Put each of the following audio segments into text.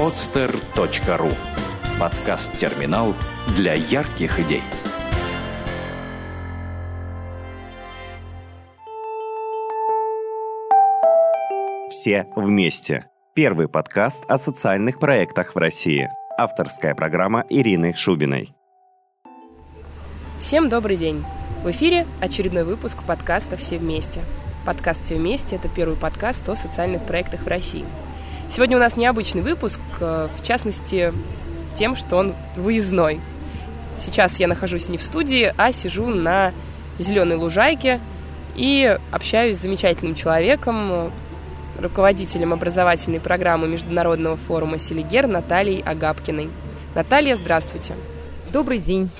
podster.ru Подкаст-терминал для ярких идей. Все вместе. Первый подкаст о социальных проектах в России. Авторская программа Ирины Шубиной. Всем добрый день! В эфире очередной выпуск подкаста «Все вместе». Подкаст «Все вместе» — это первый подкаст о социальных проектах в России. Сегодня у нас необычный выпуск, э, в частности, тем, что он выездной. Сейчас я нахожусь не в студии, а сижу на зеленой лужайке и общаюсь с замечательным человеком, руководителем образовательной программы Международного форума «Селигер» Натальей Агапкиной. Наталья, здравствуйте. Добрый день.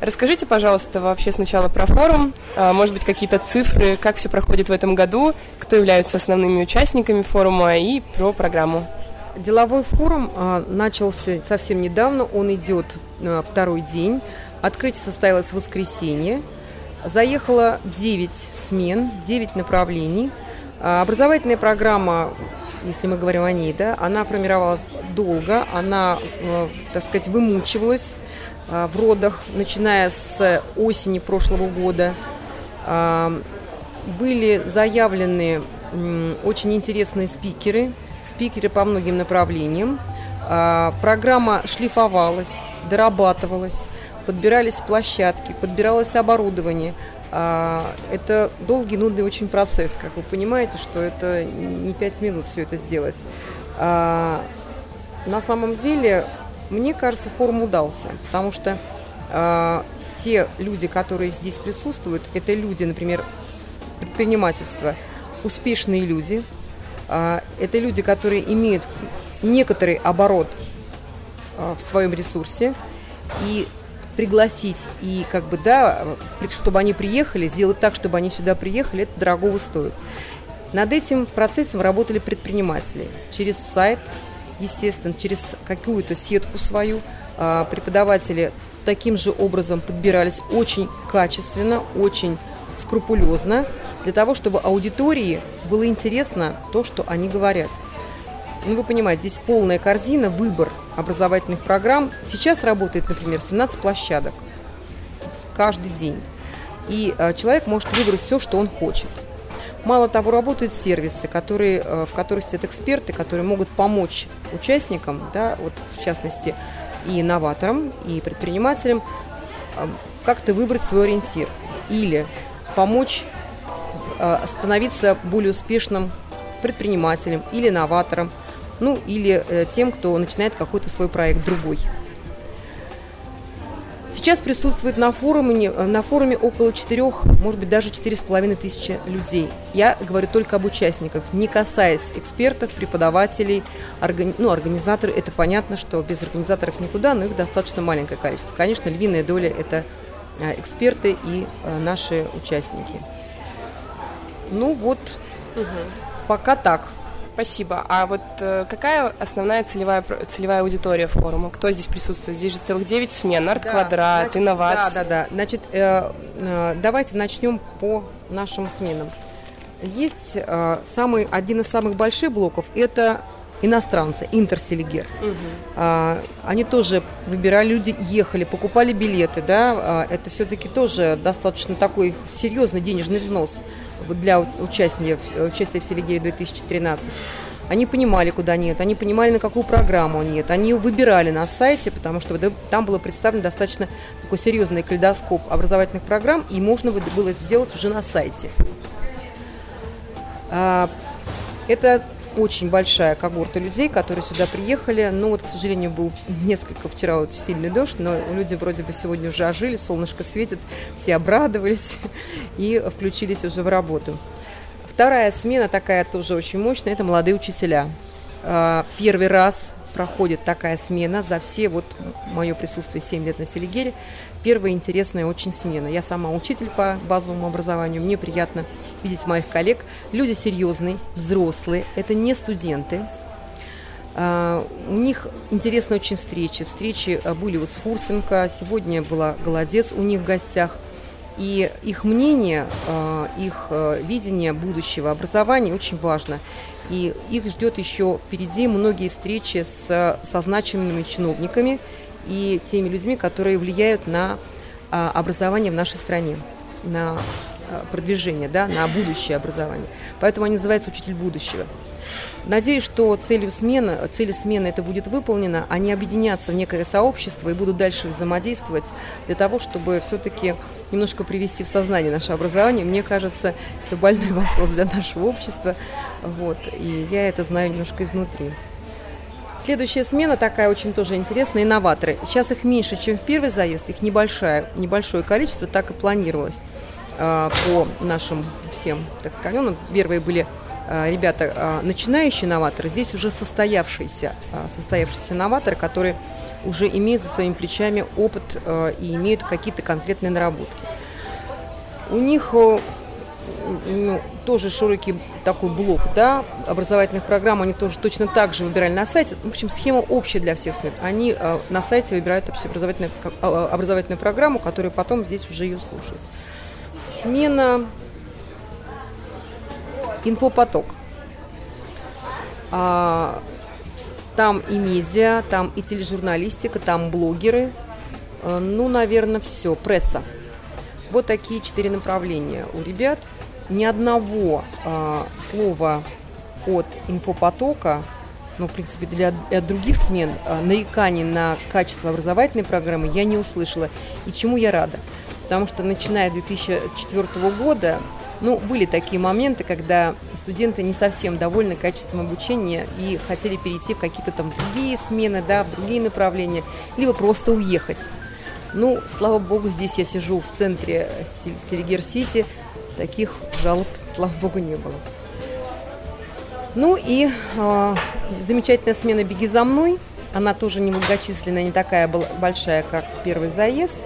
Расскажите, пожалуйста, вообще сначала про форум, а, может быть, какие-то цифры, как все проходит в этом году, кто являются основными участниками форума и про программу. Деловой форум а, начался совсем недавно, он идет а, второй день. Открытие состоялось в воскресенье. Заехало 9 смен, 9 направлений. Образовательная программа, если мы говорим о ней, да, она формировалась долго, она, так сказать, вымучивалась в родах, начиная с осени прошлого года. А, были заявлены очень интересные спикеры, спикеры по многим направлениям. А, программа шлифовалась, дорабатывалась, подбирались площадки, подбиралось оборудование. Это долгий, нудный очень процесс, как вы понимаете, что это не пять минут все это сделать. На самом деле мне кажется, форум удался, потому что э, те люди, которые здесь присутствуют, это люди, например, предпринимательства, успешные люди, э, это люди, которые имеют некоторый оборот э, в своем ресурсе, и пригласить и как бы, да, чтобы они приехали, сделать так, чтобы они сюда приехали, это дорогого стоит. Над этим процессом работали предприниматели через сайт, естественно, через какую-то сетку свою. А, преподаватели таким же образом подбирались очень качественно, очень скрупулезно, для того, чтобы аудитории было интересно то, что они говорят. Ну, вы понимаете, здесь полная корзина, выбор образовательных программ. Сейчас работает, например, 17 площадок каждый день. И э, человек может выбрать все, что он хочет. Мало того, работают сервисы, которые, э, в которых сидят эксперты, которые могут помочь участникам, да, вот в частности и инноваторам, и предпринимателям, э, как-то выбрать свой ориентир или помочь э, становиться более успешным предпринимателем или инноватором, ну или тем, кто начинает какой-то свой проект другой. Сейчас присутствует на форуме, на форуме около четырех, может быть, даже четыре с половиной тысячи людей. Я говорю только об участниках, не касаясь экспертов, преподавателей, органи... ну, организаторов. Это понятно, что без организаторов никуда, но их достаточно маленькое количество. Конечно, львиная доля – это э, эксперты и э, наши участники. Ну вот, угу. пока так. Спасибо. А вот э, какая основная целевая, целевая аудитория форума? Кто здесь присутствует? Здесь же целых 9 смен, арт-квадрат, да, инновации. Да, да, да. Значит, э, э, давайте начнем по нашим сменам. Есть э, самый, один из самых больших блоков – это иностранцы, интерселигер. Угу. А, они тоже выбирали, люди ехали, покупали билеты, да, а, это все-таки тоже достаточно такой серьезный денежный взнос для участия, участия в Селигере 2013. Они понимали, куда нет, они понимали, на какую программу нет. Они ее выбирали на сайте, потому что там было представлено достаточно такой серьезный калейдоскоп образовательных программ, и можно было это сделать уже на сайте. А, это очень большая когорта людей, которые сюда приехали. Но вот, к сожалению, был несколько вчера вот сильный дождь, но люди вроде бы сегодня уже ожили, солнышко светит, все обрадовались и включились уже в работу. Вторая смена такая тоже очень мощная, это молодые учителя. А, первый раз проходит такая смена за все, вот мое присутствие 7 лет на Селигере, первая интересная очень смена. Я сама учитель по базовому образованию, мне приятно видеть моих коллег. Люди серьезные, взрослые, это не студенты. Uh, у них интересные очень встречи. Встречи uh, были вот с Фурсенко, сегодня была Голодец у них в гостях. И их мнение, их видение будущего образования очень важно. И их ждет еще впереди многие встречи с, со значимыми чиновниками и теми людьми, которые влияют на образование в нашей стране, на продвижение, да, на будущее образование. Поэтому они называются «Учитель будущего». Надеюсь, что целью смены, цели смены это будет выполнено, они объединятся в некое сообщество и будут дальше взаимодействовать для того, чтобы все-таки немножко привести в сознание наше образование. Мне кажется, это больной вопрос для нашего общества. Вот, и я это знаю немножко изнутри. Следующая смена такая очень тоже интересная, инноваторы. Сейчас их меньше, чем в первый заезд, их небольшое, небольшое количество, так и планировалось э, по нашим всем так канонам. Первые были Э, ребята э, начинающие новаторы, здесь уже состоявшиеся, э, состоявшиеся новаторы, которые уже имеют за своими плечами опыт и имеют какие-то конкретные наработки. У них ну, тоже широкий такой блок да, образовательных программ, они тоже точно так же выбирали на сайте. В общем, схема общая для всех СМИ. Они э, на сайте выбирают общеобразовательную, э, образовательную программу, которую потом здесь уже ее слушают. Смена инфопоток. А, там и медиа, там и тележурналистика, там блогеры. А, ну, наверное, все. Пресса. Вот такие четыре направления у ребят. Ни одного а, слова от инфопотока, ну, в принципе, для, для других смен, а, нареканий на качество образовательной программы я не услышала. И чему я рада. Потому что начиная с 2004 года ну, были такие моменты, когда студенты не совсем довольны качеством обучения и хотели перейти в какие-то там другие смены, да, в другие направления, либо просто уехать. Ну, слава богу, здесь я сижу в центре Селигер-Сити, таких жалоб, слава богу, не было. Ну и э, замечательная смена «Беги за мной». Она тоже немногочисленная, не такая большая, как первый заезд.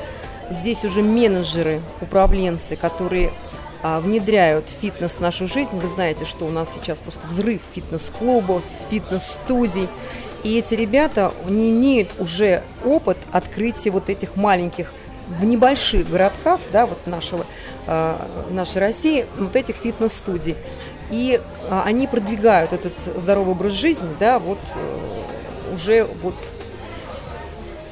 Здесь уже менеджеры, управленцы, которые а, внедряют фитнес в нашу жизнь. Вы знаете, что у нас сейчас просто взрыв фитнес-клубов, фитнес-студий. И эти ребята не имеют уже опыт открытия вот этих маленьких в небольших городках, да, вот нашего, э, нашей России, вот этих фитнес-студий. И э, они продвигают этот здоровый образ жизни, да, вот э, уже вот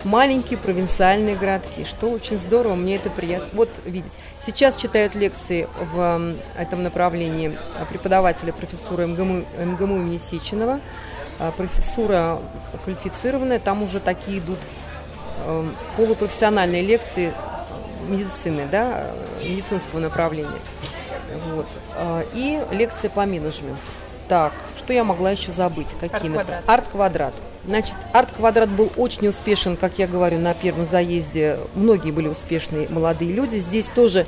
маленькие провинциальные городки, что очень здорово, мне это приятно вот видеть. Сейчас читают лекции в этом направлении преподавателя профессура МГМУ, МГМУ имени Сеченова, а, профессура квалифицированная, там уже такие идут эм, полупрофессиональные лекции медицины, да, медицинского направления. Вот. А, и лекции по менеджменту. Так, что я могла еще забыть? Какие? Арт-квадрат. Арт-квадрат. Значит, арт-квадрат был очень успешен, как я говорю, на первом заезде. Многие были успешные молодые люди. Здесь тоже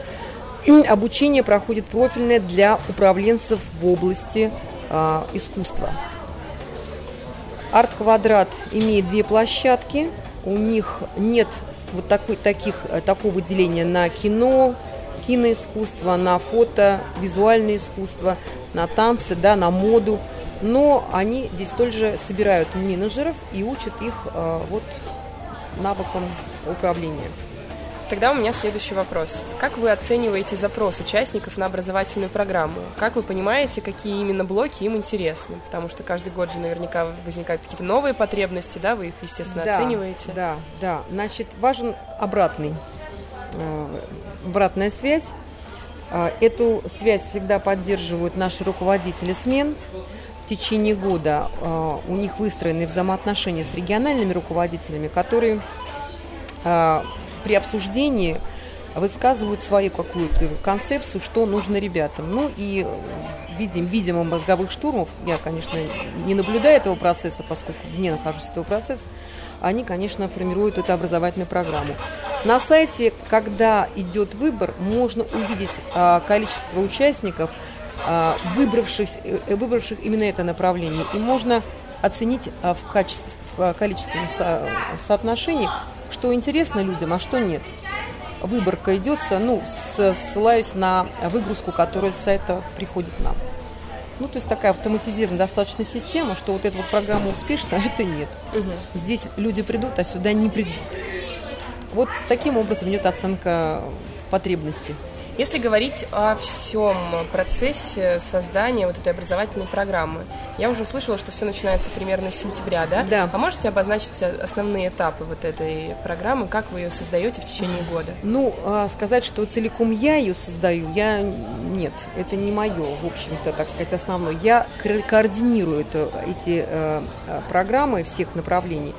обучение проходит профильное для управленцев в области э, искусства. Арт-квадрат имеет две площадки. У них нет вот такой, таких, э, такого деления на кино, киноискусство, на фото, визуальное искусство, на танцы, да, на моду но они здесь тоже собирают менеджеров и учат их э, вот навыкам управления. Тогда у меня следующий вопрос. Как вы оцениваете запрос участников на образовательную программу? Как вы понимаете, какие именно блоки им интересны? Потому что каждый год же наверняка возникают какие-то новые потребности, да, вы их, естественно, да, оцениваете. Да, да. Значит, важен обратный, э, обратная связь. Э, эту связь всегда поддерживают наши руководители смен в течение года э, у них выстроены взаимоотношения с региональными руководителями, которые э, при обсуждении высказывают свою какую-то концепцию, что нужно ребятам. Ну и видим, видимо, мозговых штурмов, я, конечно, не наблюдаю этого процесса, поскольку не нахожусь этого процесса, они, конечно, формируют эту образовательную программу. На сайте, когда идет выбор, можно увидеть а, количество участников – а, выбравших, э, выбравших именно это направление. И можно оценить а, в, качестве, в количественном со, соотношении, что интересно людям, а что нет. Выборка идется, ну, ссылаясь на выгрузку, которая с сайта приходит нам. Ну, то есть такая автоматизированная достаточно система, что вот эта вот программа успешна, а это нет. Угу. Здесь люди придут, а сюда не придут. Вот таким образом идет оценка потребностей. Если говорить о всем процессе создания вот этой образовательной программы, я уже услышала, что все начинается примерно с сентября, да? Да. А можете обозначить основные этапы вот этой программы, как вы ее создаете в течение года? Ну, а, сказать, что целиком я ее создаю, я нет, это не мое, в общем-то, так сказать, основное. Я координирую это, эти э, программы всех направлений.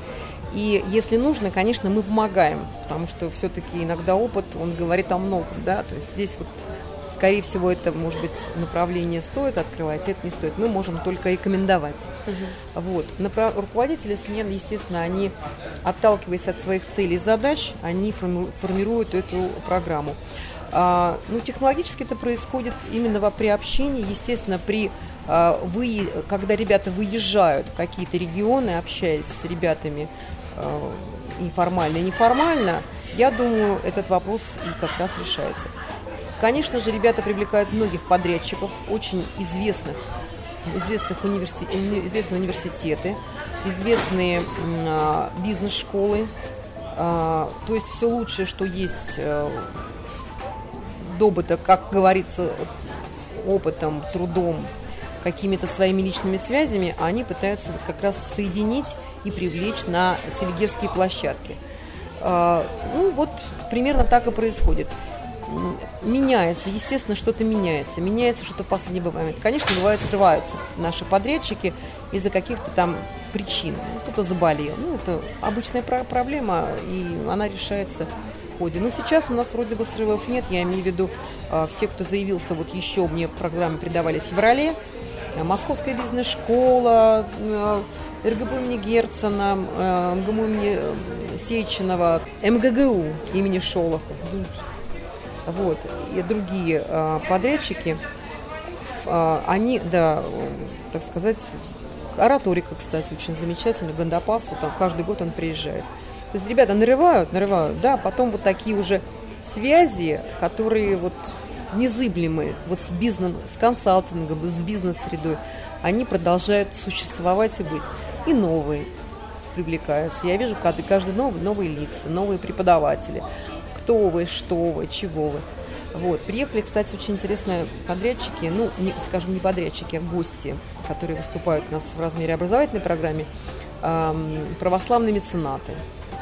И если нужно, конечно, мы помогаем, потому что все-таки иногда опыт, он говорит о многом, да, то есть здесь вот, скорее всего, это, может быть, направление стоит открывать, это не стоит, мы можем только рекомендовать. Угу. Вот. Направ... Руководители смен, естественно, они, отталкиваясь от своих целей и задач, они формируют эту программу. А, ну, технологически это происходит именно при общении, естественно, при а, вы, когда ребята выезжают в какие-то регионы, общаясь с ребятами и формально, и неформально, я думаю, этот вопрос и как раз решается. Конечно же, ребята привлекают многих подрядчиков, очень известных, известных универси... известные университеты, известные э, бизнес-школы. Э, то есть все лучшее, что есть э, добыто, как говорится, опытом, трудом, какими-то своими личными связями, они пытаются вот как раз соединить и привлечь на селигерские площадки. А, ну вот примерно так и происходит. Меняется, естественно, что-то меняется. Меняется что-то в последний момент. Конечно, бывает, срываются наши подрядчики из-за каких-то там причин. Кто-то заболел. Ну, это обычная проблема, и она решается в ходе. Но сейчас у нас вроде бы срывов нет. Я имею в виду а, все, кто заявился, вот еще мне программы придавали в феврале. Московская бизнес-школа, э, РГБ имени Герцена, э, МГМУ имени э, Сеченова, МГГУ имени Шолохова, вот, и другие э, подрядчики, они, да, так сказать, ораторика, кстати, очень замечательная, Гандапасу, там каждый год он приезжает. То есть ребята нарывают, нарывают, да, потом вот такие уже связи, которые вот незыблемые, вот с бизнес, с консалтингом, с бизнес-средой, они продолжают существовать и быть и новые привлекаются. Я вижу каждый, каждый новый, новые лица, новые преподаватели. Кто вы, что вы, чего вы. Вот. Приехали, кстати, очень интересные подрядчики, ну, не, скажем, не подрядчики, а гости, которые выступают у нас в размере образовательной программе, эм, православные меценаты.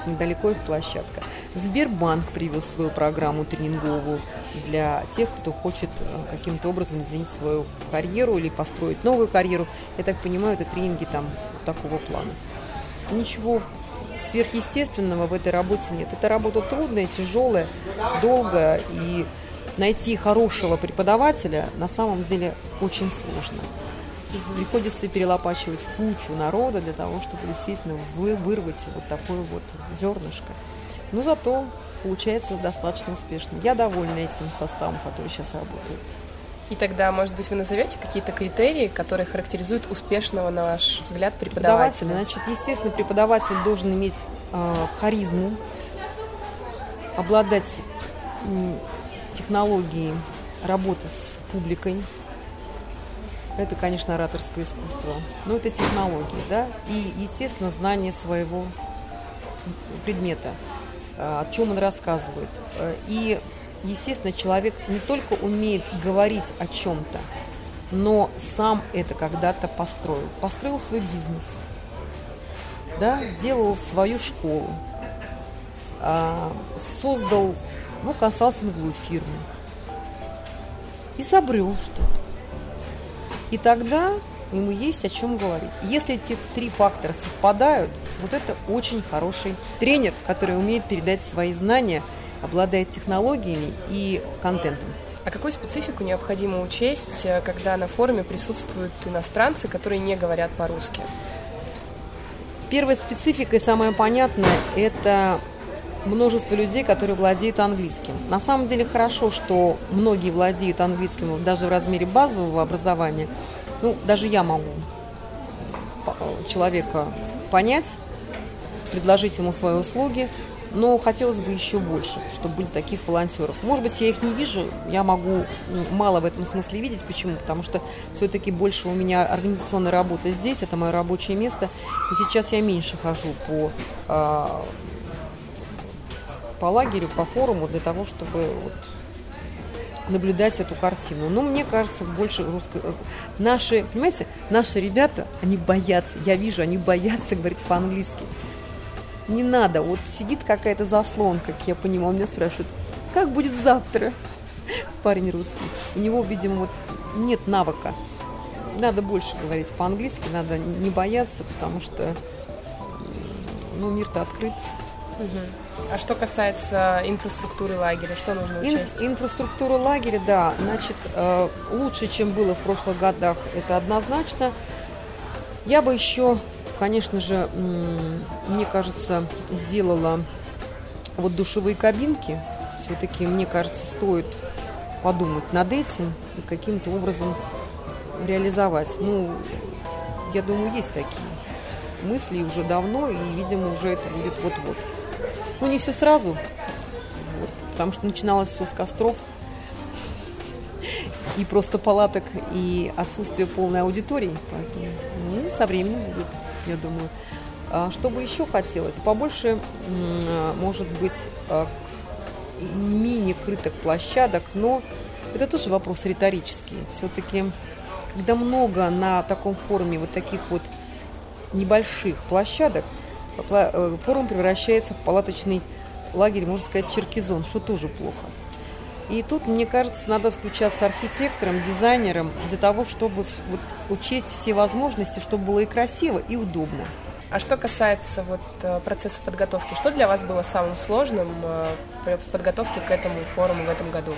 Недалеко их площадка. Сбербанк привез свою программу тренинговую для тех, кто хочет э, каким-то образом изменить свою карьеру или построить новую карьеру. Я так понимаю, это тренинги там такого плана. Ничего сверхъестественного в этой работе нет. Это работа трудная, тяжелая, долгая, и найти хорошего преподавателя на самом деле очень сложно. Приходится перелопачивать кучу народа для того, чтобы действительно вы, вырвать вот такое вот зернышко. Но зато получается достаточно успешно. Я довольна этим составом, который сейчас работает. И тогда, может быть, вы назовете какие-то критерии, которые характеризуют успешного, на ваш взгляд, преподавателя? Значит, естественно, преподаватель должен иметь э, харизму, обладать э, технологией работы с публикой. Это, конечно, ораторское искусство. Но это технологии, да, и, естественно, знание своего предмета. Э, о чем он рассказывает. Э, и, естественно, человек не только умеет говорить о чем-то, но сам это когда-то построил. Построил свой бизнес, да, сделал свою школу, а, создал ну, консалтинговую фирму и собрел что-то. И тогда ему есть о чем говорить. Если эти три фактора совпадают, вот это очень хороший тренер, который умеет передать свои знания, обладает технологиями и контентом. А какую специфику необходимо учесть, э, когда на форуме присутствуют иностранцы, которые не говорят по-русски? Первая специфика и самая понятная – это множество людей, которые владеют английским. На самом деле хорошо, что многие владеют английским даже в размере базового образования – ну, даже я могу человека понять, предложить ему свои услуги, но хотелось бы еще больше, чтобы были таких волонтеров. Может быть, я их не вижу, я могу мало в этом смысле видеть. Почему? Потому что все-таки больше у меня организационная работа здесь, это мое рабочее место. И сейчас я меньше хожу по, а, по лагерю, по форуму для того, чтобы вот наблюдать эту картину. Но мне кажется, больше русско... Э, наши, понимаете, наши ребята, они боятся, я вижу, они боятся говорить по-английски. Не надо, вот сидит какая-то заслонка, как я понимаю, он меня спрашивает, как будет завтра? Парень русский. У него, видимо, вот нет навыка. Надо больше говорить по-английски, надо не бояться, потому что ну, мир-то открыт. А что касается инфраструктуры лагеря, что нужно учесть? Ин, инфраструктура лагеря, да, значит, э, лучше, чем было в прошлых годах, это однозначно. Я бы еще, конечно же, мне кажется, сделала вот душевые кабинки. Все-таки, мне кажется, стоит подумать над этим и каким-то образом реализовать. Ну, я думаю, есть такие мысли уже давно, и, видимо, уже это будет вот-вот. Ну, не все сразу, вот, потому что начиналось все с костров, и просто палаток, и отсутствие полной аудитории. Поэтому, ну, со временем будет, я думаю. А что бы еще хотелось? Побольше, может быть, а, мини-крытых площадок, но это тоже вопрос риторический. Все-таки, когда много на таком форуме вот таких вот небольших площадок, форум превращается в палаточный лагерь, можно сказать, черкизон, что тоже плохо. И тут, мне кажется, надо включаться архитектором, дизайнером для того, чтобы вот учесть все возможности, чтобы было и красиво, и удобно. А что касается вот э, процесса подготовки, что для вас было самым сложным э, в подготовке к этому форуму в этом году?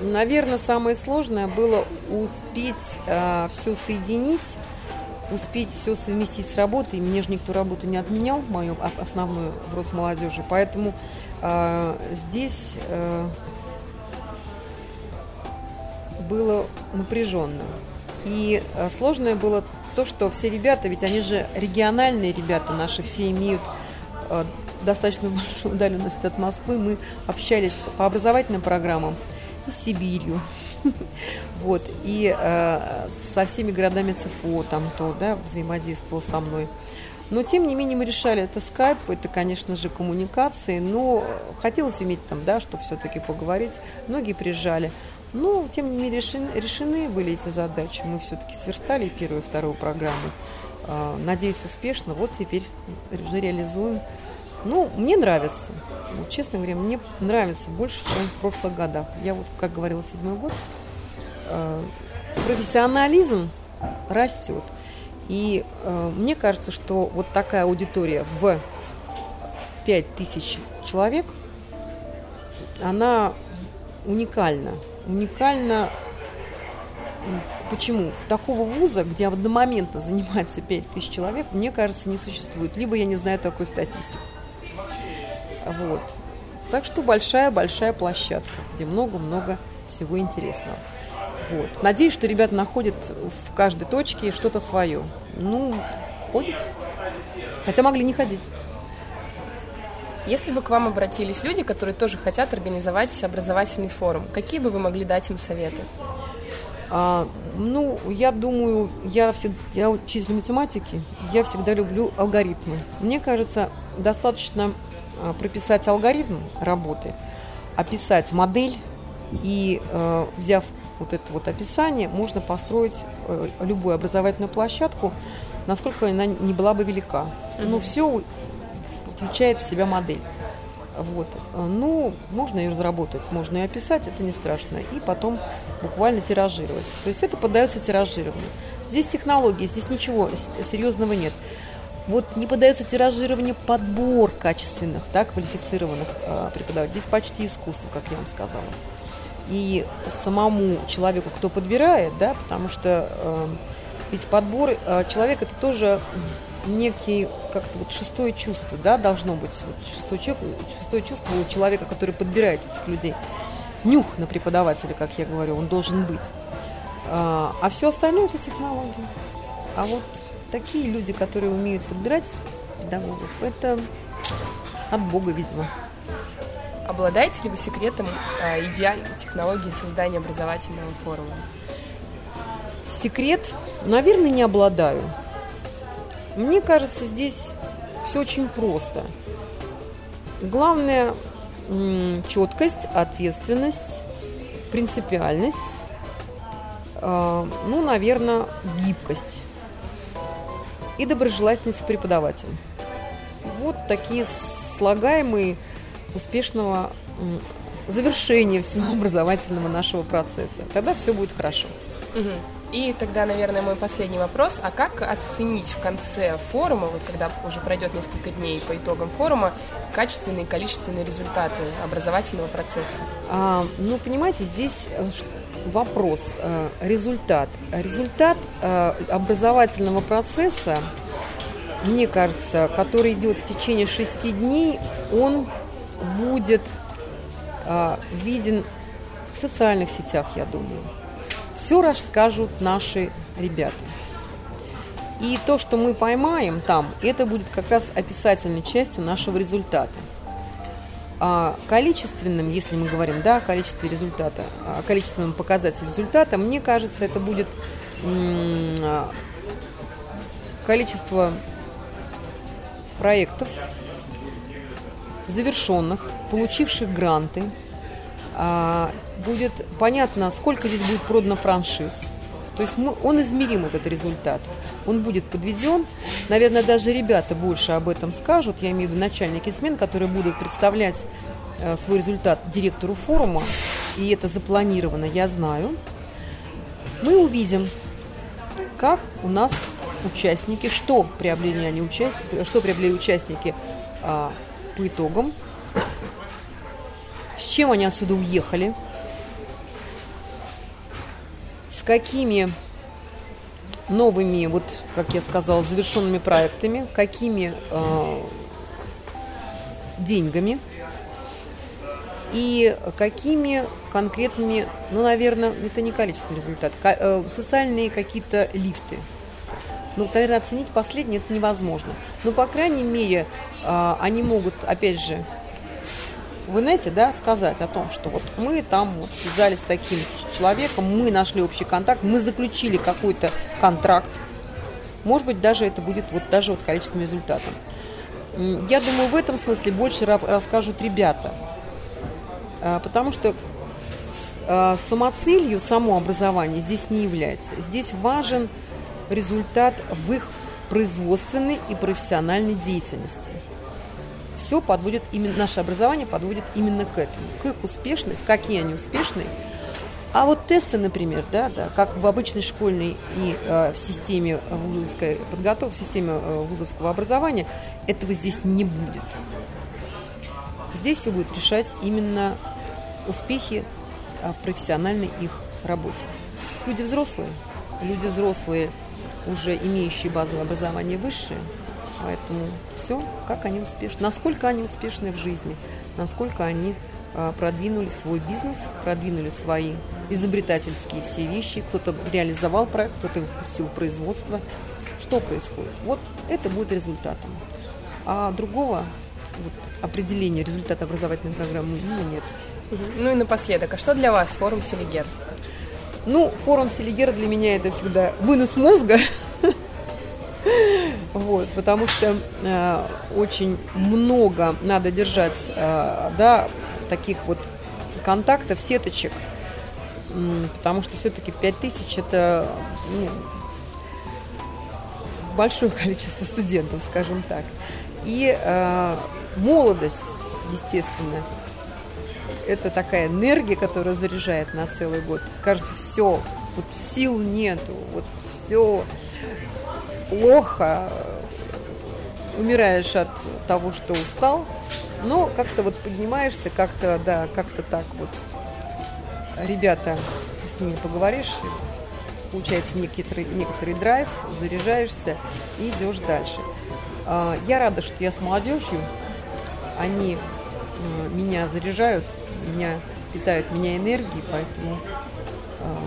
Наверное, самое сложное было успеть все соединить успеть все совместить с работой. Мне же никто работу не отменял, мою основную в Росмолодежи. Поэтому э, здесь э, было напряженно. И э, сложное было то, что все ребята, ведь они же региональные ребята наши, все имеют э, достаточно большую удаленность от Москвы. Мы общались по образовательным программам и с Сибирью, Вот. И э, со всеми городами ЦФО там то, да, взаимодействовал со мной. Но, тем не менее, мы решали, это скайп, это, конечно же, коммуникации, но хотелось иметь там, да, чтобы все-таки поговорить. Многие приезжали. Но, тем не менее, решены, решены были эти задачи. Мы все-таки сверстали первую и вторую программу. Э, надеюсь, успешно. Вот теперь уже реализуем. Ну, мне нравится. Вот, честно говоря, мне нравится больше, чем в прошлых годах. Я вот, как говорила, седьмой год, э, профессионализм растет. И э, мне кажется, что вот такая аудитория в 5 тысяч человек, она уникальна. Уникальна Почему? В такого вуза, где одномоментно занимается 5 тысяч человек, мне кажется, не существует. Либо я не знаю такой статистику. Вот. Так что большая-большая площадка, где много-много всего интересного. Вот. Надеюсь, что ребята находят в каждой точке что-то свое. Ну, ходят. Хотя могли не ходить. Если бы к вам обратились люди, которые тоже хотят организовать образовательный форум, какие бы вы могли дать им советы? А, ну, я думаю, я, всегда, я учитель математики, я всегда люблю алгоритмы. Мне кажется, достаточно прописать алгоритм работы, описать модель и, э, взяв вот это вот описание, можно построить э, любую образовательную площадку, насколько она не была бы велика. Mm-hmm. Но все включает в себя модель. Вот. Ну, можно ее разработать, можно ее описать, это не страшно. И потом буквально тиражировать. То есть это поддается тиражированию. Здесь технологии, здесь ничего серьезного нет. Вот не подается тиражирование подбор качественных, да, квалифицированных э, преподавателей. Здесь почти искусство, как я вам сказала. И самому человеку, кто подбирает, да, потому что э, ведь подбор э, человека это тоже некий как-то вот шестое чувство, да, должно быть вот шестое, шестое чувство у человека, который подбирает этих людей. Нюх на преподавателя, как я говорю, он должен быть. А, а все остальное это технологии. А вот такие люди, которые умеют подбирать педагогов, это от Бога, видимо. Обладаете ли вы секретом э, идеальной технологии создания образовательного форума? Секрет, наверное, не обладаю. Мне кажется, здесь все очень просто. Главное четкость, ответственность принципиальность, э, ну, наверное, гибкость и доброжелательность к преподавателям. Вот такие слагаемые успешного завершения всего образовательного нашего процесса. Тогда все будет хорошо. Угу. И тогда, наверное, мой последний вопрос. А как оценить в конце форума, вот когда уже пройдет несколько дней по итогам форума, качественные и количественные результаты образовательного процесса? А, ну, понимаете, здесь э, вопрос, э, результат. Результат э, образовательного процесса, мне кажется, который идет в течение шести дней, он будет виден в социальных сетях, я думаю все расскажут наши ребята. И то, что мы поймаем там, это будет как раз описательной частью нашего результата. А количественным, если мы говорим да, о количестве результата, о количественном показателе результата, мне кажется, это будет а, количество проектов, завершенных, получивших гранты, а, будет понятно, сколько здесь будет продано франшиз. То есть мы, он измерим, этот результат. Он будет подведен. Наверное, даже ребята больше об этом скажут. Я имею в виду начальники смен, которые будут представлять э, свой результат директору форума. И это запланировано, я знаю. Мы увидим, как у нас участники, что приобрели они участники, что приобрели участники а, по итогам, с чем они отсюда уехали, с какими новыми, вот, как я сказала, завершенными проектами, какими э, деньгами и какими конкретными, ну, наверное, это не количественный результат, э, социальные какие-то лифты. Ну, наверное, оценить последнее это невозможно. Но, по крайней мере, э, они могут, опять же, в инете, да, сказать о том, что вот мы там вот связались с таким человеком, мы нашли общий контакт, мы заключили какой-то контракт. Может быть, даже это будет вот даже вот количественным результатом. Я думаю, в этом смысле больше расскажут ребята. А, потому что а, самоцелью само образование здесь не является. Здесь важен результат в их производственной и профессиональной деятельности все подводит именно, наше образование подводит именно к этому, к их успешности, какие они успешные. А вот тесты, например, да, да, как в обычной школьной и э, в системе вузовской подготовки, в системе э, вузовского образования, этого здесь не будет. Здесь все будет решать именно успехи э, в профессиональной их работе. Люди взрослые, люди взрослые, уже имеющие базовое образование высшее, поэтому все, как они успешны, насколько они успешны в жизни, насколько они а, продвинули свой бизнес, продвинули свои изобретательские все вещи, кто-то реализовал проект, кто-то выпустил производство. Что происходит? Вот это будет результатом. А другого вот, определения результата образовательной программы ну, нет. Ну и напоследок, а что для вас форум Селигер? Ну, форум Селигер для меня это всегда вынос мозга, Вот, потому что э, очень много надо держать э, да, таких вот контактов, сеточек, потому что все-таки 5000 это ну, большое количество студентов, скажем так. И э, молодость, естественно, это такая энергия, которая заряжает на целый год. Кажется, все, вот сил нету, вот все плохо, умираешь от того, что устал, но как-то вот поднимаешься, как-то, да, как-то так вот. Ребята, с ними поговоришь, получается некоторый, некоторый драйв, заряжаешься и идешь дальше. А, я рада, что я с молодежью. Они меня заряжают, меня питают меня энергией, поэтому а,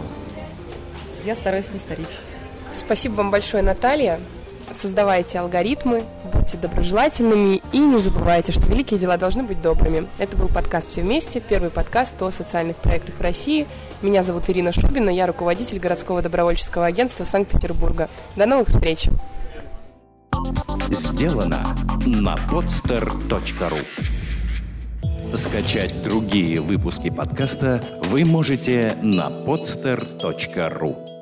я стараюсь не стареть. Спасибо вам большое, Наталья. Создавайте алгоритмы, будьте доброжелательными и не забывайте, что великие дела должны быть добрыми. Это был подкаст «Все вместе», первый подкаст о социальных проектах в России. Меня зовут Ирина Шубина, я руководитель городского добровольческого агентства Санкт-Петербурга. До новых встреч! Сделано на podster.ru Скачать другие выпуски подкаста вы можете на podster.ru